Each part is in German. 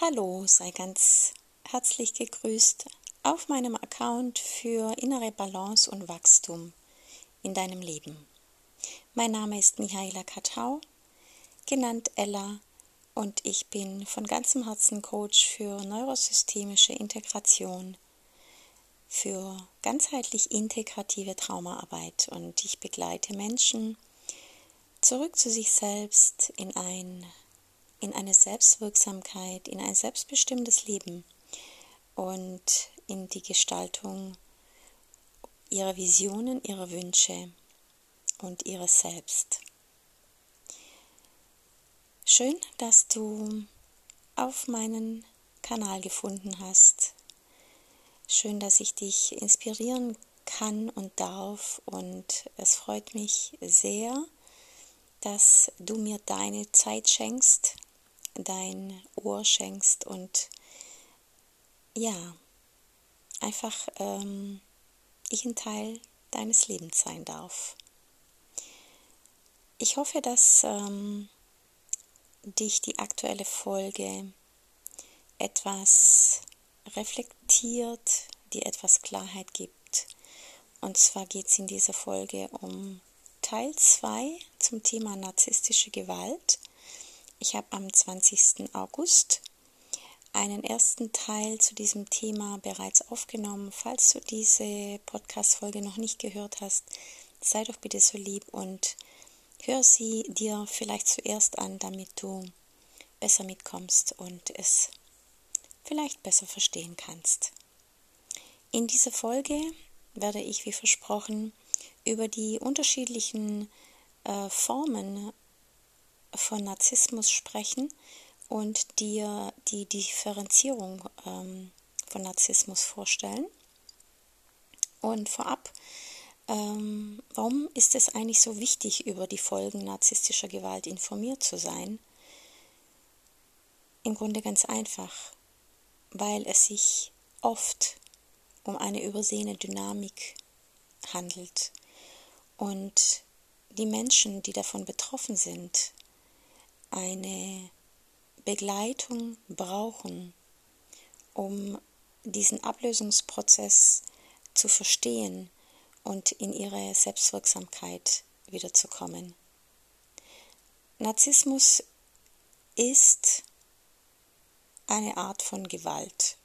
Hallo, sei ganz herzlich gegrüßt auf meinem Account für innere Balance und Wachstum in deinem Leben. Mein Name ist Michaela Katau, genannt Ella, und ich bin von ganzem Herzen Coach für neurosystemische Integration, für ganzheitlich integrative Traumaarbeit und ich begleite Menschen zurück zu sich selbst in ein in eine Selbstwirksamkeit, in ein selbstbestimmtes Leben und in die Gestaltung ihrer Visionen, ihrer Wünsche und ihres Selbst. Schön, dass du auf meinen Kanal gefunden hast. Schön, dass ich dich inspirieren kann und darf und es freut mich sehr, dass du mir deine Zeit schenkst, dein Ohr schenkst und ja, einfach ähm, ich ein Teil deines Lebens sein darf. Ich hoffe, dass ähm, dich die aktuelle Folge etwas reflektiert, dir etwas Klarheit gibt. Und zwar geht es in dieser Folge um Teil 2 zum Thema narzisstische Gewalt ich habe am 20. August einen ersten Teil zu diesem Thema bereits aufgenommen. Falls du diese Podcast-Folge noch nicht gehört hast, sei doch bitte so lieb und hör sie dir vielleicht zuerst an, damit du besser mitkommst und es vielleicht besser verstehen kannst. In dieser Folge werde ich, wie versprochen, über die unterschiedlichen äh, Formen von Narzissmus sprechen und dir die Differenzierung ähm, von Narzissmus vorstellen. Und vorab, ähm, warum ist es eigentlich so wichtig, über die Folgen narzisstischer Gewalt informiert zu sein? Im Grunde ganz einfach, weil es sich oft um eine übersehene Dynamik handelt und die Menschen, die davon betroffen sind, eine Begleitung brauchen, um diesen Ablösungsprozess zu verstehen und in ihre Selbstwirksamkeit wiederzukommen. Narzissmus ist eine Art von Gewalt,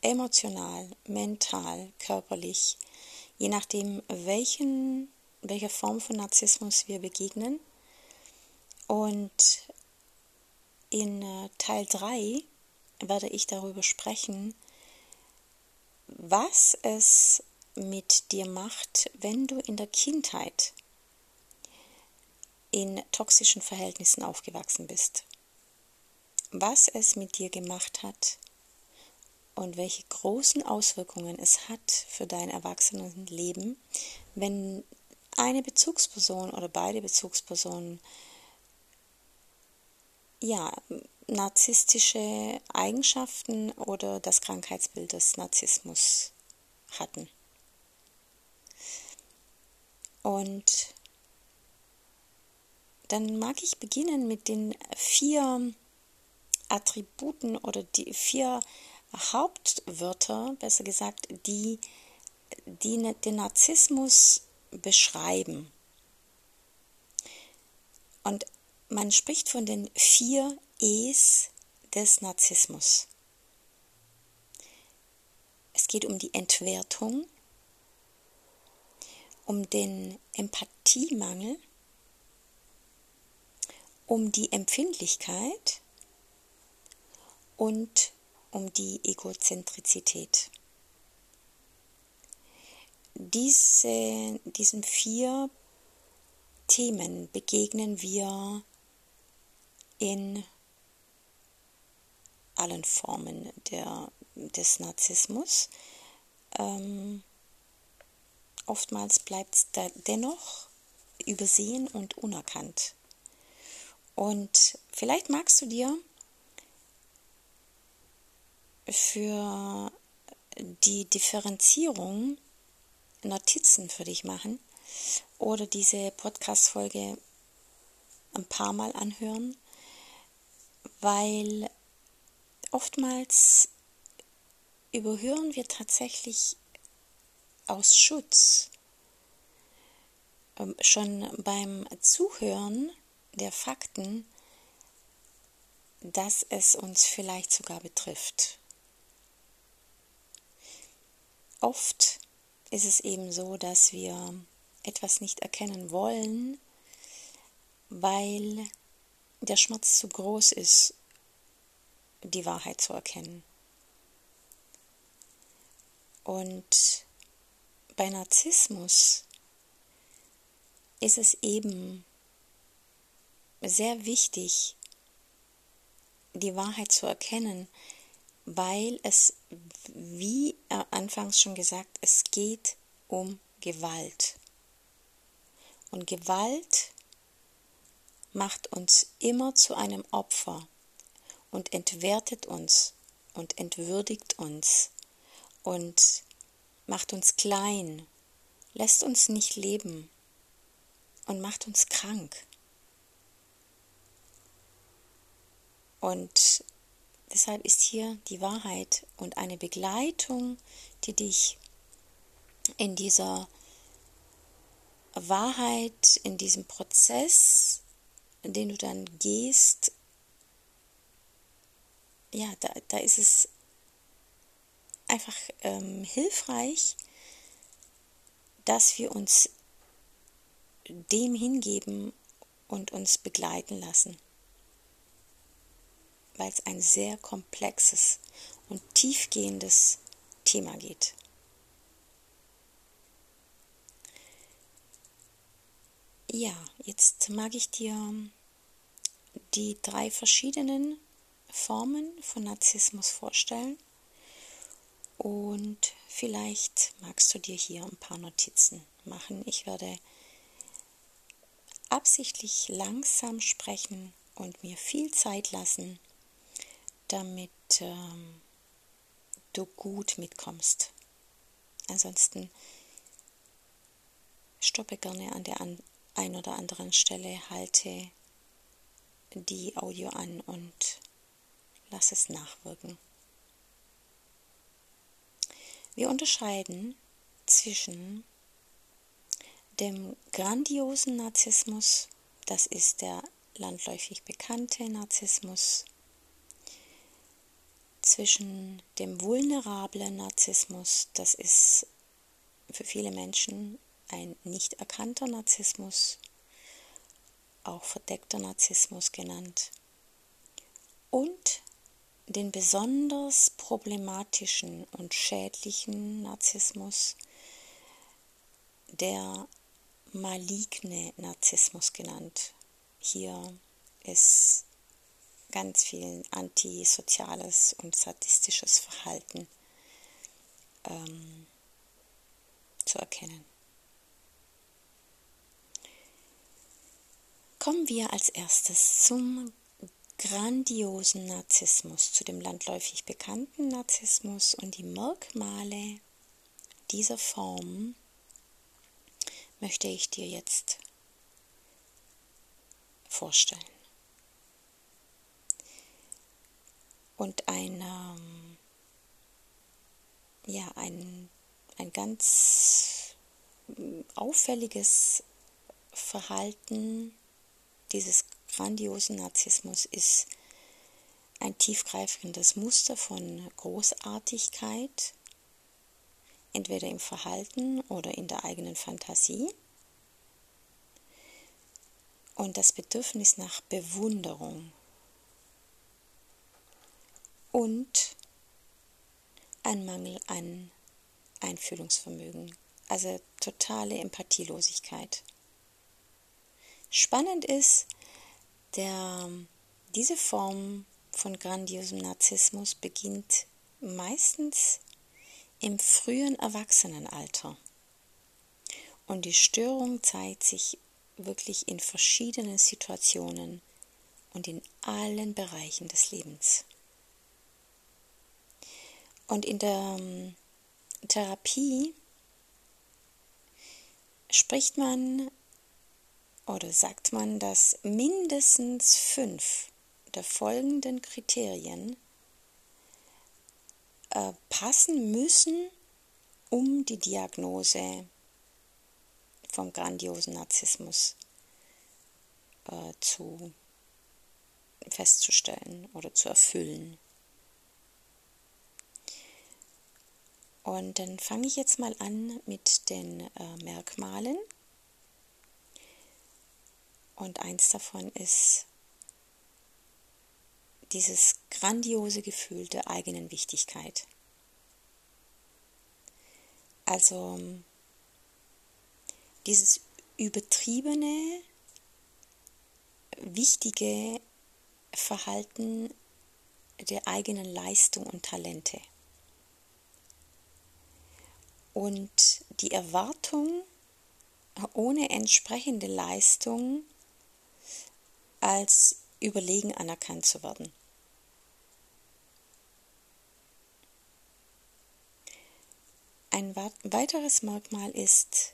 emotional, mental, körperlich, je nachdem, welchen, welcher Form von Narzissmus wir begegnen. Und in äh, Teil 3 werde ich darüber sprechen, was es mit dir macht, wenn du in der Kindheit in toxischen Verhältnissen aufgewachsen bist. Was es mit dir gemacht hat und welche großen Auswirkungen es hat für dein Erwachsenenleben, wenn eine Bezugsperson oder beide Bezugspersonen ja, narzisstische Eigenschaften oder das Krankheitsbild des Narzissmus hatten. Und dann mag ich beginnen mit den vier Attributen oder die vier Hauptwörter, besser gesagt, die, die den Narzissmus beschreiben. Und man spricht von den vier E's des Narzissmus. Es geht um die Entwertung, um den Empathiemangel, um die Empfindlichkeit und um die Egozentrizität. Diese, diesen vier Themen begegnen wir in allen Formen der, des Narzissmus. Ähm, oftmals bleibt es dennoch übersehen und unerkannt. Und vielleicht magst du dir für die Differenzierung Notizen für dich machen oder diese Podcast-Folge ein paar Mal anhören weil oftmals überhören wir tatsächlich aus Schutz ähm, schon beim Zuhören der Fakten, dass es uns vielleicht sogar betrifft. Oft ist es eben so, dass wir etwas nicht erkennen wollen, weil der Schmerz zu groß ist, die Wahrheit zu erkennen. Und bei Narzissmus ist es eben sehr wichtig, die Wahrheit zu erkennen, weil es, wie anfangs schon gesagt, es geht um Gewalt. Und Gewalt macht uns immer zu einem Opfer und entwertet uns und entwürdigt uns und macht uns klein, lässt uns nicht leben und macht uns krank. Und deshalb ist hier die Wahrheit und eine Begleitung, die dich in dieser Wahrheit, in diesem Prozess, den du dann gehst, ja, da, da ist es einfach ähm, hilfreich, dass wir uns dem hingeben und uns begleiten lassen, weil es ein sehr komplexes und tiefgehendes Thema geht. Ja, jetzt mag ich dir die drei verschiedenen Formen von Narzissmus vorstellen und vielleicht magst du dir hier ein paar Notizen machen. Ich werde absichtlich langsam sprechen und mir viel Zeit lassen, damit ähm, du gut mitkommst. Ansonsten stoppe gerne an der an ein oder anderen Stelle, halte die Audio an und lass es nachwirken. Wir unterscheiden zwischen dem grandiosen Narzissmus, das ist der landläufig bekannte Narzissmus, zwischen dem vulnerablen Narzissmus, das ist für viele Menschen ein nicht erkannter Narzissmus, auch verdeckter Narzissmus genannt, und den besonders problematischen und schädlichen Narzissmus, der maligne Narzissmus genannt. Hier ist ganz viel antisoziales und sadistisches Verhalten ähm, zu erkennen. Kommen wir als erstes zum grandiosen Narzissmus, zu dem landläufig bekannten Narzissmus und die Merkmale dieser Form möchte ich dir jetzt vorstellen. Und ein, ähm, ja, ein, ein ganz auffälliges Verhalten dieses grandiosen Narzissmus ist ein tiefgreifendes Muster von Großartigkeit, entweder im Verhalten oder in der eigenen Fantasie. Und das Bedürfnis nach Bewunderung und ein Mangel an Einfühlungsvermögen, also totale Empathielosigkeit. Spannend ist, der, diese Form von grandiosem Narzissmus beginnt meistens im frühen Erwachsenenalter. Und die Störung zeigt sich wirklich in verschiedenen Situationen und in allen Bereichen des Lebens. Und in der ähm, Therapie spricht man oder sagt man, dass mindestens fünf der folgenden Kriterien äh, passen müssen, um die Diagnose vom grandiosen Narzissmus äh, zu festzustellen oder zu erfüllen. Und dann fange ich jetzt mal an mit den äh, Merkmalen. Und eins davon ist dieses grandiose Gefühl der eigenen Wichtigkeit. Also dieses übertriebene, wichtige Verhalten der eigenen Leistung und Talente. Und die Erwartung, ohne entsprechende Leistung als überlegen anerkannt zu werden. Ein weiteres Merkmal ist,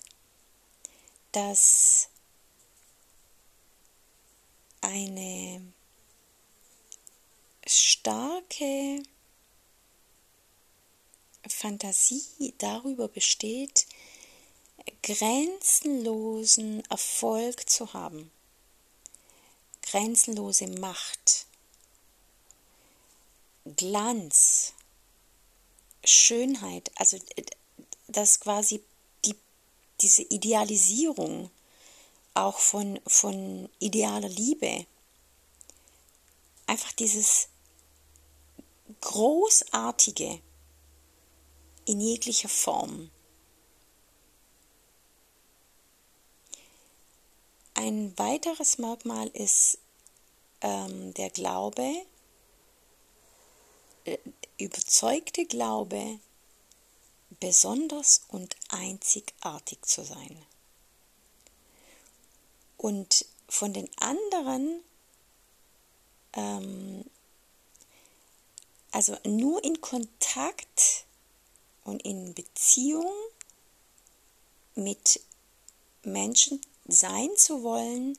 dass eine starke Fantasie darüber besteht, grenzenlosen Erfolg zu haben, grenzenlose Macht, Glanz, Schönheit, also dass quasi die, diese Idealisierung auch von, von idealer Liebe, einfach dieses Großartige in jeglicher Form. Ein weiteres Merkmal ist ähm, der Glaube, äh, überzeugte Glaube, besonders und einzigartig zu sein. Und von den anderen, ähm, also nur in Kontakt und in Beziehung mit Menschen sein zu wollen,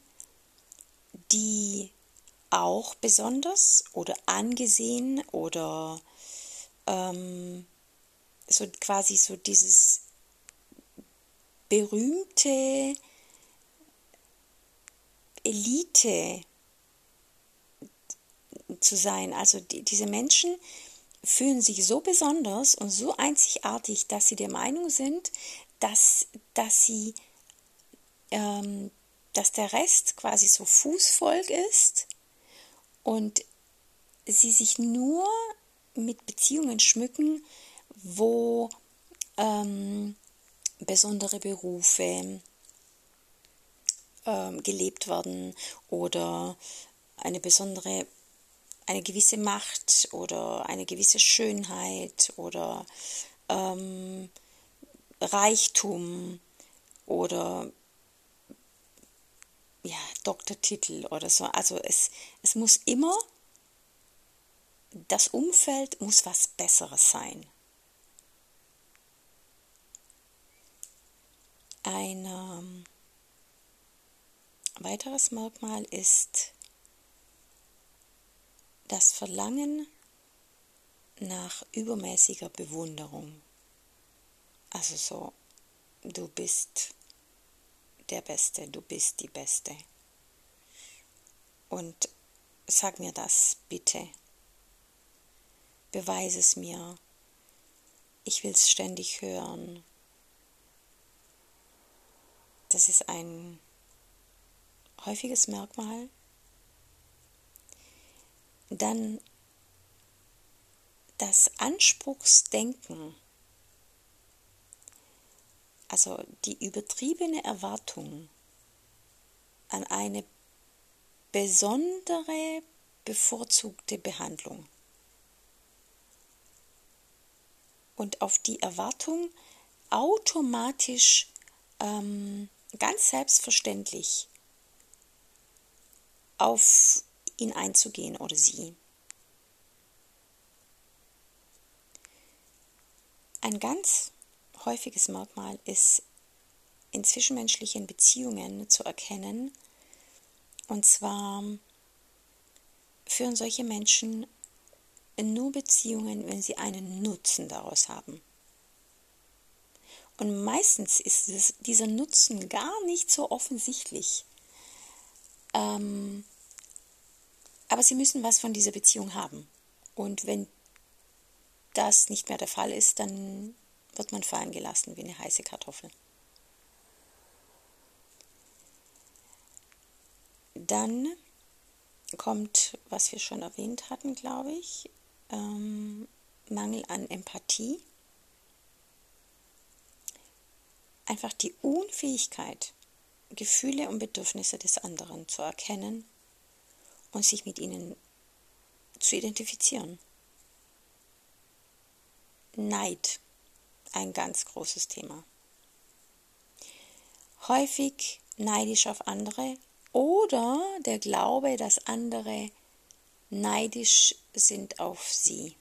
die auch besonders oder angesehen oder ähm, so quasi so dieses berühmte Elite zu sein. Also die, diese Menschen fühlen sich so besonders und so einzigartig, dass sie der Meinung sind, dass, dass sie, ähm, dass der Rest quasi so Fußvolk ist und sie sich nur mit Beziehungen schmücken, wo ähm, besondere Berufe ähm, gelebt werden oder eine besondere, eine gewisse Macht oder eine gewisse Schönheit oder ähm, Reichtum oder ja, Doktortitel oder so. Also es, es muss immer, das Umfeld muss was Besseres sein. Ein ähm, weiteres Merkmal ist das Verlangen nach übermäßiger Bewunderung. Also so, du bist der Beste, du bist die Beste. Und sag mir das bitte. Beweise es mir. Ich will es ständig hören. Das ist ein häufiges Merkmal. Dann das Anspruchsdenken, also die übertriebene Erwartung an eine besondere bevorzugte Behandlung und auf die Erwartung automatisch ähm, ganz selbstverständlich auf ihn einzugehen oder sie. Ein ganz häufiges Merkmal ist in zwischenmenschlichen Beziehungen zu erkennen, und zwar führen solche Menschen nur Beziehungen, wenn sie einen Nutzen daraus haben. Und meistens ist es, dieser Nutzen gar nicht so offensichtlich. Ähm, aber sie müssen was von dieser Beziehung haben. Und wenn das nicht mehr der Fall ist, dann wird man fallen gelassen wie eine heiße Kartoffel. Dann kommt, was wir schon erwähnt hatten, glaube ich, ähm, Mangel an Empathie. Einfach die Unfähigkeit, Gefühle und Bedürfnisse des anderen zu erkennen und sich mit ihnen zu identifizieren. Neid, ein ganz großes Thema. Häufig neidisch auf andere oder der Glaube, dass andere neidisch sind auf sie.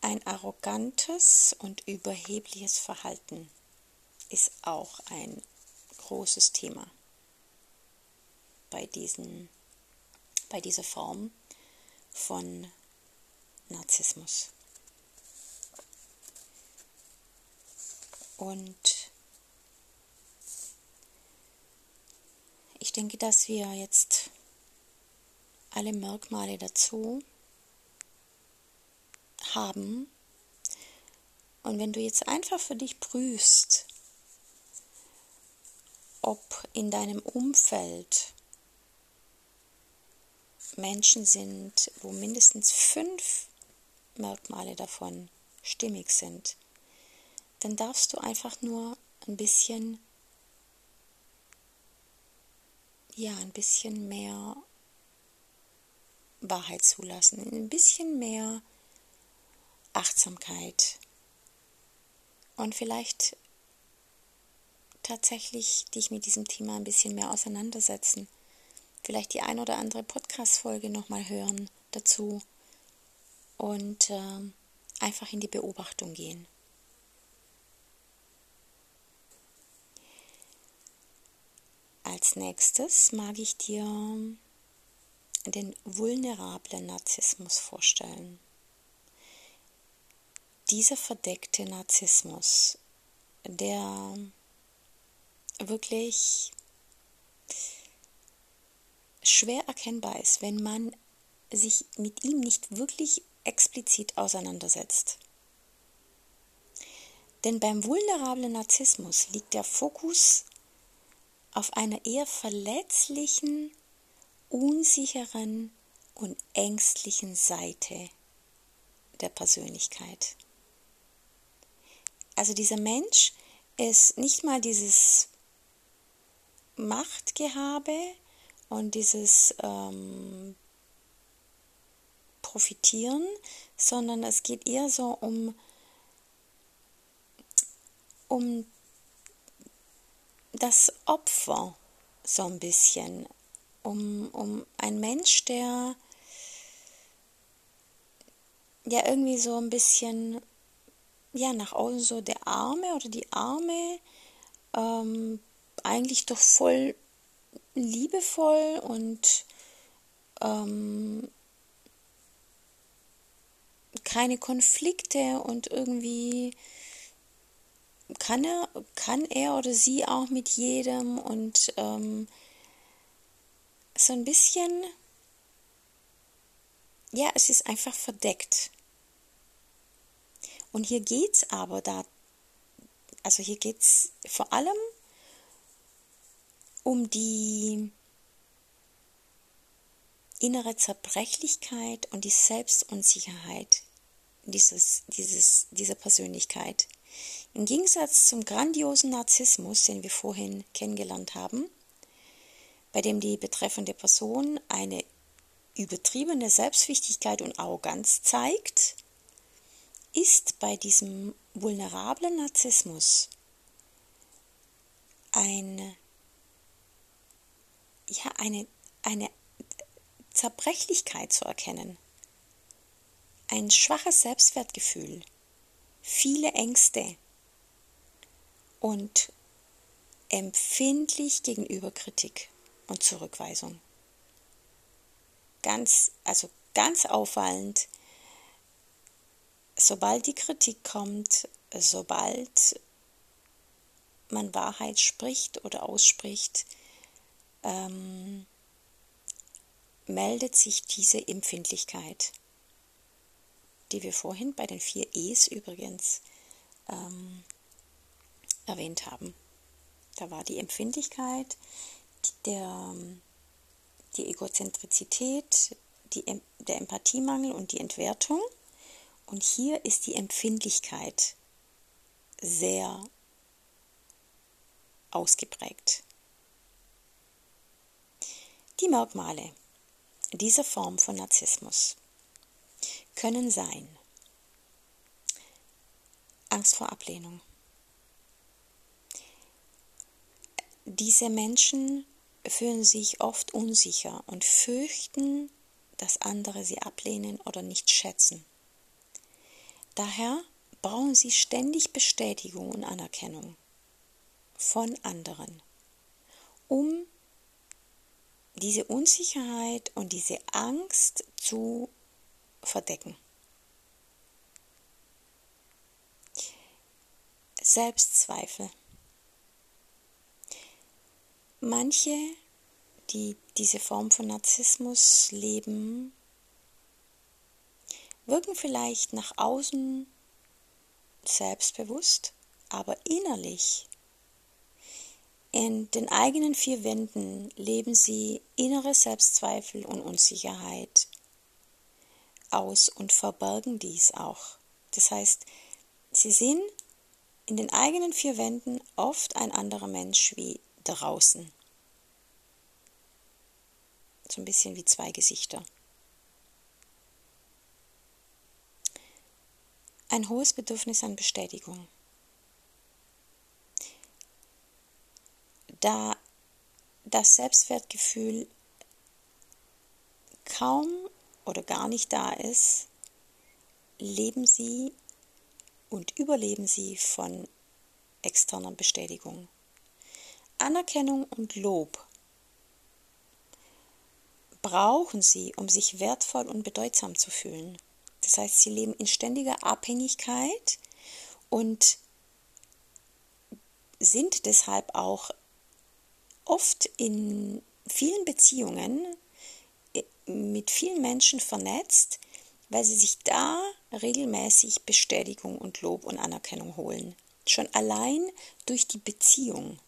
Ein arrogantes und überhebliches Verhalten ist auch ein großes Thema bei, diesen, bei dieser Form von Narzissmus. Und ich denke, dass wir jetzt alle Merkmale dazu haben. Und wenn du jetzt einfach für dich prüfst, ob in deinem Umfeld Menschen sind, wo mindestens fünf Merkmale davon stimmig sind, dann darfst du einfach nur ein bisschen, ja, ein bisschen mehr Wahrheit zulassen, ein bisschen mehr Achtsamkeit und vielleicht tatsächlich dich mit diesem Thema ein bisschen mehr auseinandersetzen. Vielleicht die ein oder andere Podcast-Folge nochmal hören dazu und äh, einfach in die Beobachtung gehen. Als nächstes mag ich dir den vulnerablen Narzissmus vorstellen. Dieser verdeckte Narzissmus, der wirklich schwer erkennbar ist, wenn man sich mit ihm nicht wirklich explizit auseinandersetzt. Denn beim vulnerablen Narzissmus liegt der Fokus auf einer eher verletzlichen, unsicheren und ängstlichen Seite der Persönlichkeit. Also dieser Mensch ist nicht mal dieses Machtgehabe und dieses ähm, Profitieren, sondern es geht eher so um, um das Opfer so ein bisschen, um, um ein Mensch, der ja irgendwie so ein bisschen ja nach außen so der Arme oder die Arme ähm, eigentlich doch voll liebevoll und ähm, keine Konflikte und irgendwie kann er, kann er oder sie auch mit jedem und ähm, so ein bisschen, ja, es ist einfach verdeckt. Und hier geht es aber da, also hier geht es vor allem um die innere Zerbrechlichkeit und die Selbstunsicherheit dieses, dieses, dieser Persönlichkeit. Im Gegensatz zum grandiosen Narzissmus, den wir vorhin kennengelernt haben, bei dem die betreffende Person eine übertriebene Selbstwichtigkeit und Arroganz zeigt, ist bei diesem vulnerablen Narzissmus ein, ja, eine, eine Zerbrechlichkeit zu erkennen, ein schwaches Selbstwertgefühl, viele Ängste und empfindlich gegenüber Kritik. und Zurückweisung. Ganz, also ganz auffallend, sobald die Kritik kommt, sobald man Wahrheit spricht oder ausspricht, ähm, meldet sich diese Empfindlichkeit, die wir vorhin bei den vier E's übrigens ähm, erwähnt haben. Da war die Empfindlichkeit, der, die Egozentrizität, die, der Empathiemangel und die Entwertung. Und hier ist die Empfindlichkeit sehr ausgeprägt. Die Merkmale dieser Form von Narzissmus können sein Angst vor Ablehnung. Diese Menschen fühlen sich oft unsicher und fürchten, dass andere sie ablehnen oder nicht schätzen. Daher brauchen sie ständig Bestätigung und Anerkennung von anderen, um diese Unsicherheit und diese Angst zu verdecken. Selbstzweifel. Manche, die diese Form von Narzissmus leben, wirken vielleicht nach außen selbstbewusst, aber innerlich in den eigenen vier Wänden leben sie innere Selbstzweifel und Unsicherheit aus und verbergen dies auch. Das heißt, sie sind in den eigenen vier Wänden oft ein anderer Mensch wie draußen. So ein bisschen wie zwei Gesichter. Ein hohes Bedürfnis an Bestätigung. Da das Selbstwertgefühl kaum oder gar nicht da ist, leben sie und überleben sie von externer Bestätigung. Anerkennung und Lob brauchen sie, um sich wertvoll und bedeutsam zu fühlen. Das heißt, sie leben in ständiger Abhängigkeit und sind deshalb auch oft in vielen Beziehungen äh, mit vielen Menschen vernetzt, weil sie sich da regelmäßig Bestätigung und Lob und Anerkennung holen. Schon allein durch die Beziehung.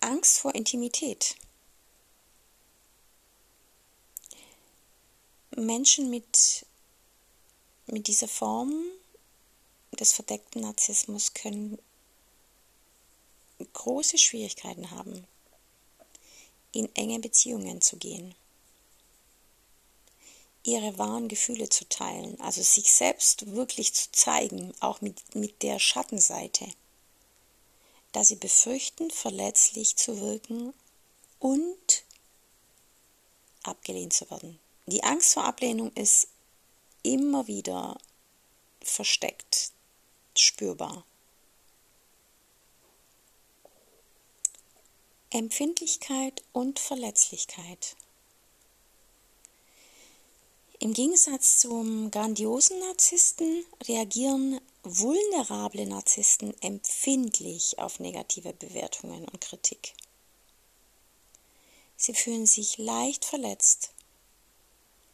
Angst vor Intimität. Menschen mit, mit dieser Form des verdeckten Narzissmus können große Schwierigkeiten haben, in enge Beziehungen zu gehen, ihre wahren Gefühle zu teilen, also sich selbst wirklich zu zeigen, auch mit, mit der Schattenseite, da sie befürchten, verletzlich zu wirken und abgelehnt zu werden. Die Angst vor Ablehnung ist immer wieder versteckt, spürbar. Empfindlichkeit und Verletzlichkeit. Im Gegensatz zum grandiosen Narzissten reagieren vulnerable Narzissten empfindlich auf negative Bewertungen und Kritik. Sie fühlen sich leicht verletzt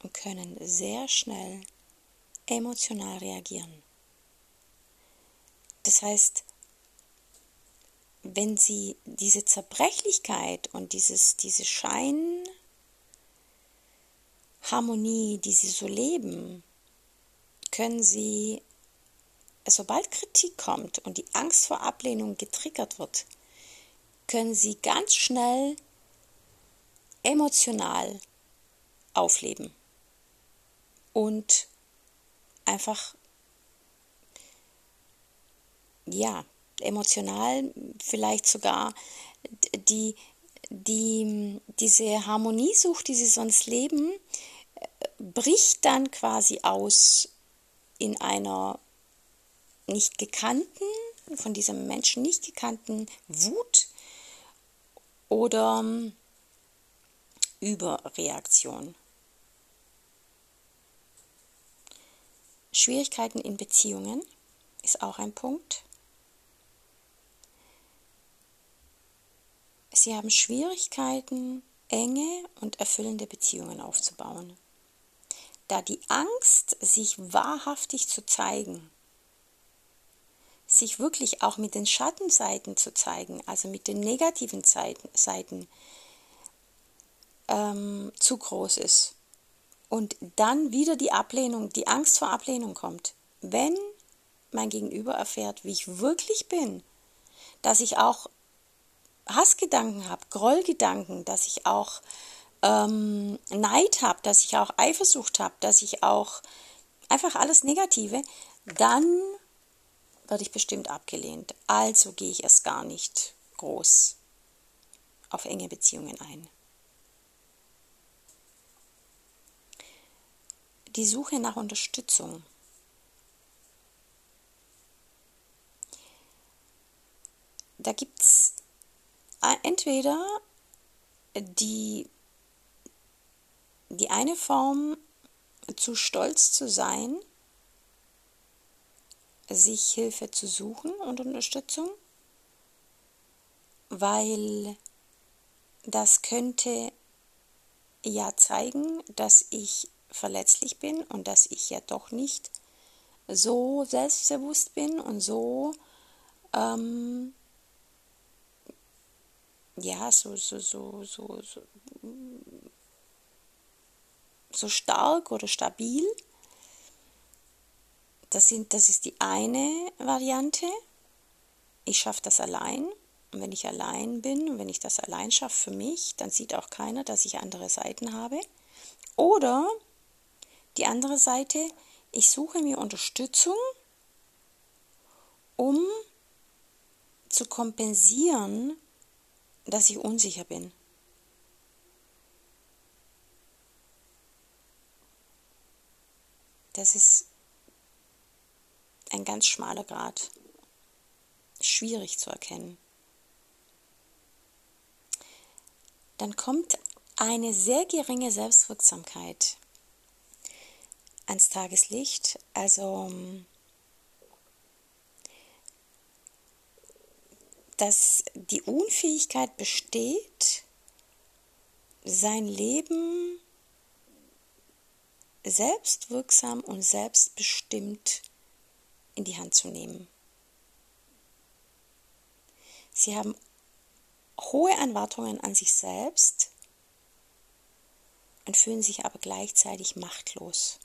und können sehr schnell emotional reagieren. Das heißt, wenn sie diese Zerbrechlichkeit und dieses, diese Scheinharmonie, die sie so leben, können sie, sobald Kritik kommt und die Angst vor Ablehnung getriggert wird, können sie ganz schnell emotional aufleben und einfach ja emotional vielleicht sogar die, die, diese Harmoniesucht, die sie sonst leben, bricht dann quasi aus in einer nicht gekannten, von diesem Menschen nicht gekannten Wut oder Überreaktion. Schwierigkeiten in Beziehungen ist auch ein Punkt. Sie haben Schwierigkeiten, enge und erfüllende Beziehungen aufzubauen. Da die Angst, sich wahrhaftig zu zeigen, sich wirklich auch mit den Schattenseiten zu zeigen, also mit den negativen Seiten, ähm, zu groß ist. Und dann wieder die Ablehnung, die Angst vor Ablehnung kommt. Wenn mein Gegenüber erfährt, wie ich wirklich bin, dass ich auch Hassgedanken habe, Grollgedanken, dass ich auch ähm, Neid habe, dass ich auch Eifersucht habe, dass ich auch einfach alles Negative, dann werde ich bestimmt abgelehnt. Also gehe ich erst gar nicht groß auf enge Beziehungen ein. Die Suche nach Unterstützung. Da gibt entweder die, die eine Form, zu stolz zu sein, sich Hilfe zu suchen und Unterstützung, weil das könnte ja zeigen, dass ich verletzlich bin und dass ich ja doch nicht so selbstbewusst bin und so ähm, ja, so, so, so, so, so, so stark oder stabil. Das, sind, das ist die eine Variante. Ich schaffe das allein. Und wenn ich allein bin und wenn ich das allein schaffe für mich, dann sieht auch keiner, dass ich andere Seiten habe. Oder die andere Seite, ich suche mir Unterstützung, um zu kompensieren, dass ich unsicher bin. Das ist ein ganz schmaler Grad, schwierig zu erkennen. Dann kommt eine sehr geringe Selbstwirksamkeit ans Tageslicht. Also dass die Unfähigkeit besteht, sein Leben selbstwirksam und selbstbestimmt in die Hand zu nehmen. Sie haben hohe Erwartungen an sich selbst und fühlen sich aber gleichzeitig machtlos.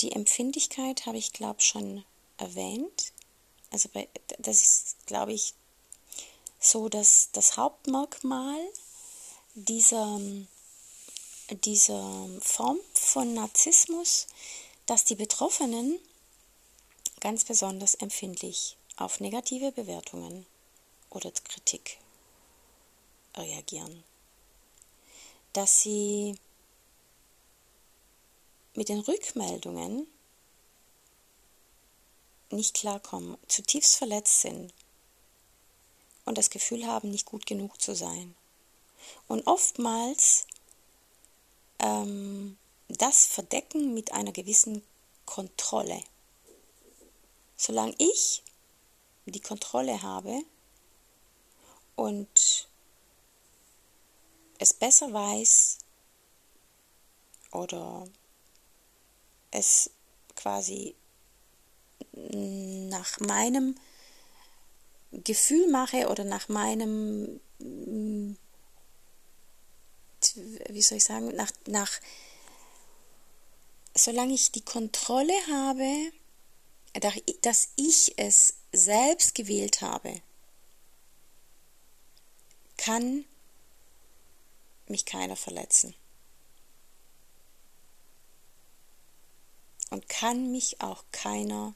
Die Empfindlichkeit habe ich, glaube ich, schon erwähnt. Also bei, das ist, glaube ich, so dass das Hauptmerkmal dieser, dieser Form von Narzissmus, dass die Betroffenen ganz besonders empfindlich auf negative Bewertungen oder Kritik reagieren. Dass sie mit den Rückmeldungen nicht klarkommen, zutiefst verletzt sind und das Gefühl haben, nicht gut genug zu sein. Und oftmals ähm, das verdecken mit einer gewissen Kontrolle. Solange ich die Kontrolle habe und es besser weiß oder es quasi nach meinem Gefühl mache oder nach meinem, wie soll ich sagen, nach, nach solange ich die Kontrolle habe, dass ich es selbst gewählt habe, kann mich keiner verletzen. Und kann mich auch keiner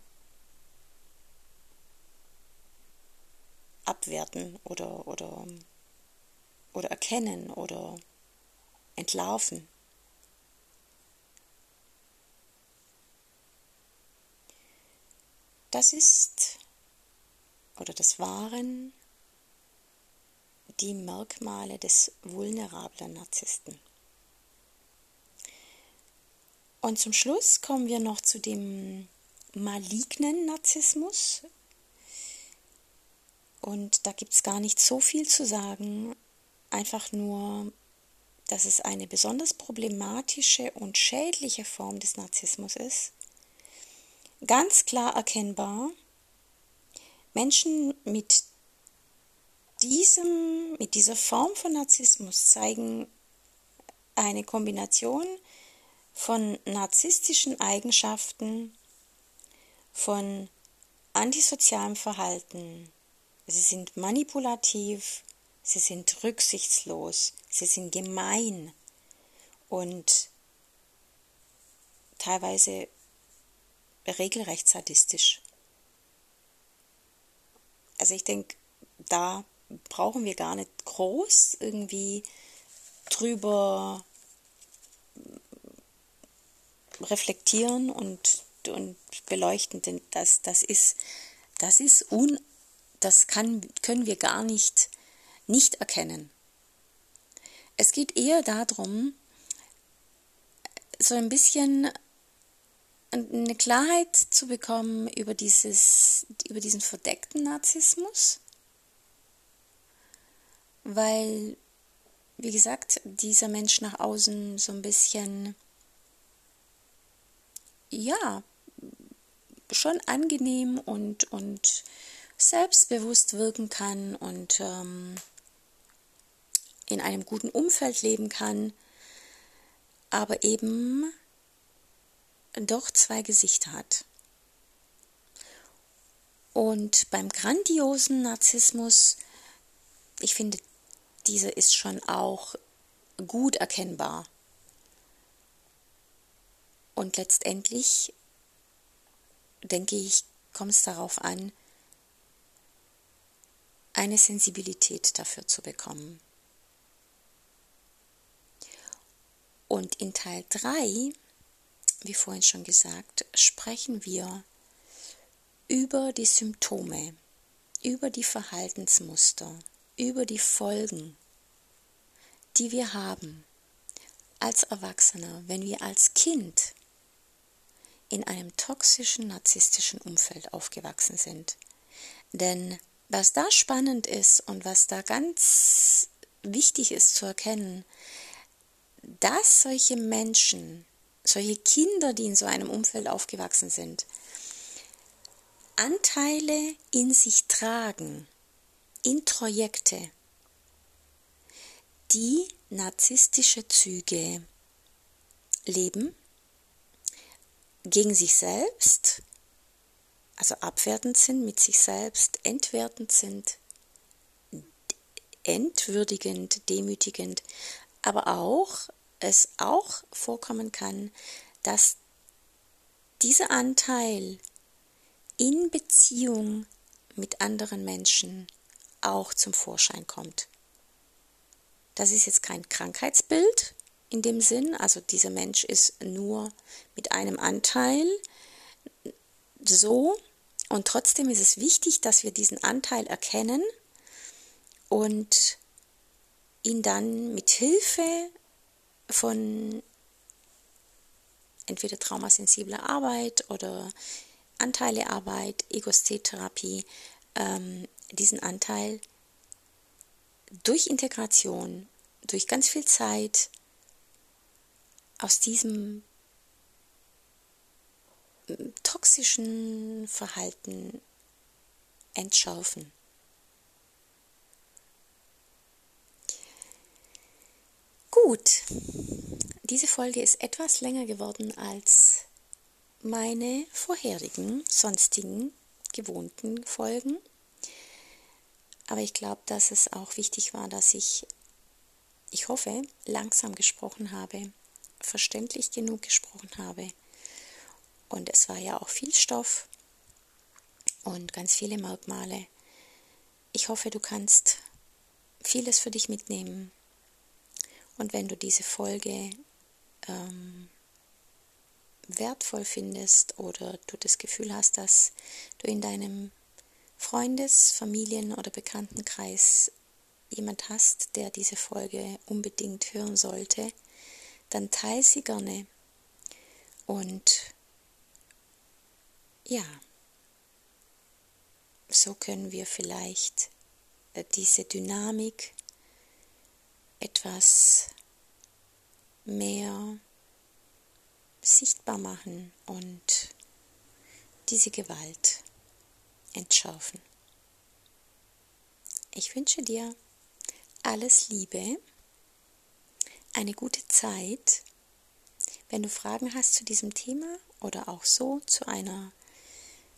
abwerten oder, oder, oder erkennen oder entlarven. das ist oder das waren die Merkmale des vulnerablen Narzissten. Und zum Schluss kommen wir noch zu dem malignen Narzissmus. Und da gibt es gar nicht so viel zu sagen, einfach nur, dass es eine besonders problematische und schädliche Form des Narzissmus ist. Ganz klar erkennbar, Menschen mit diesem, mit dieser Form von Narzissmus zeigen eine Kombination von narzisstischen Eigenschaften, von antisozialem Verhalten. Sie sind manipulativ, sie sind rücksichtslos, sie sind gemein und teilweise regelrecht sadistisch. Also ich denke, da brauchen wir gar nicht groß irgendwie drüber reflektieren und, und beleuchten, denn das, das ist, das ist un, das kann, können wir gar nicht, nicht erkennen. Es geht eher darum, so ein bisschen eine Klarheit zu bekommen über, dieses, über diesen verdeckten Narzissmus, weil, wie gesagt, dieser Mensch nach außen so ein bisschen ja, schon angenehm und, und selbstbewusst wirken kann und ähm, in einem guten Umfeld leben kann, aber eben doch zwei Gesichter hat. Und beim grandiosen Narzissmus, ich finde, dieser ist schon auch gut erkennbar. Und letztendlich, denke ich, kommt es darauf an, eine Sensibilität dafür zu bekommen. Und in Teil 3, wie vorhin schon gesagt, sprechen wir über die Symptome, über die Verhaltensmuster, über die Folgen, die wir haben als Erwachsener, wenn wir als Kind in einem toxischen, narzisstischen Umfeld aufgewachsen sind. Denn was da spannend ist und was da ganz wichtig ist zu erkennen, dass solche Menschen, solche Kinder, die in so einem Umfeld aufgewachsen sind, Anteile in sich tragen, Introjekte, die narzisstische Züge leben gegen sich selbst, also abwertend sind mit sich selbst, entwertend sind, entwürdigend, demütigend, aber auch es auch vorkommen kann, dass dieser Anteil in Beziehung mit anderen Menschen auch zum Vorschein kommt. Das ist jetzt kein Krankheitsbild, in dem Sinn. Also dieser Mensch ist nur mit einem Anteil so. Und trotzdem ist es wichtig, dass wir diesen Anteil erkennen und ihn dann mit Hilfe von entweder traumasensibler Arbeit oder Anteilearbeit, Egosthetherapie, ähm, diesen Anteil durch Integration, durch ganz viel Zeit aus diesem toxischen Verhalten entschärfen. Gut, diese Folge ist etwas länger geworden als meine vorherigen, sonstigen, gewohnten Folgen. Aber ich glaube, dass es auch wichtig war, dass ich, ich hoffe, langsam gesprochen habe verständlich genug gesprochen habe. Und es war ja auch viel Stoff und ganz viele Merkmale. Ich hoffe, du kannst vieles für dich mitnehmen. Und wenn du diese Folge ähm, wertvoll findest oder du das Gefühl hast, dass du in deinem Freundes-, Familien- oder Bekanntenkreis jemand hast, der diese Folge unbedingt hören sollte, dann teile sie gerne. Und ja, so können wir vielleicht äh, diese Dynamik etwas mehr sichtbar machen und diese Gewalt entschärfen. Ich wünsche dir alles Liebe, eine gute Zeit. Wenn du Fragen hast zu diesem Thema oder auch so zu einer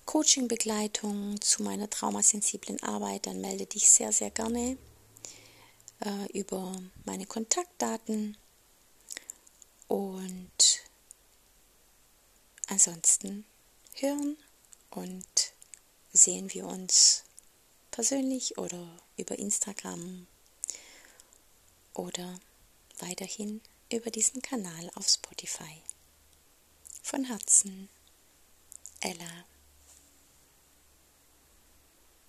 Coaching-Begleitung, zu meiner traumasensiblen Arbeit, dann melde dich sehr, sehr gerne äh, über meine Kontaktdaten. Und ansonsten hören und sehen wir uns persönlich oder über Instagram oder weiterhin über diesen Kanal auf Spotify. Von Herzen, Ella.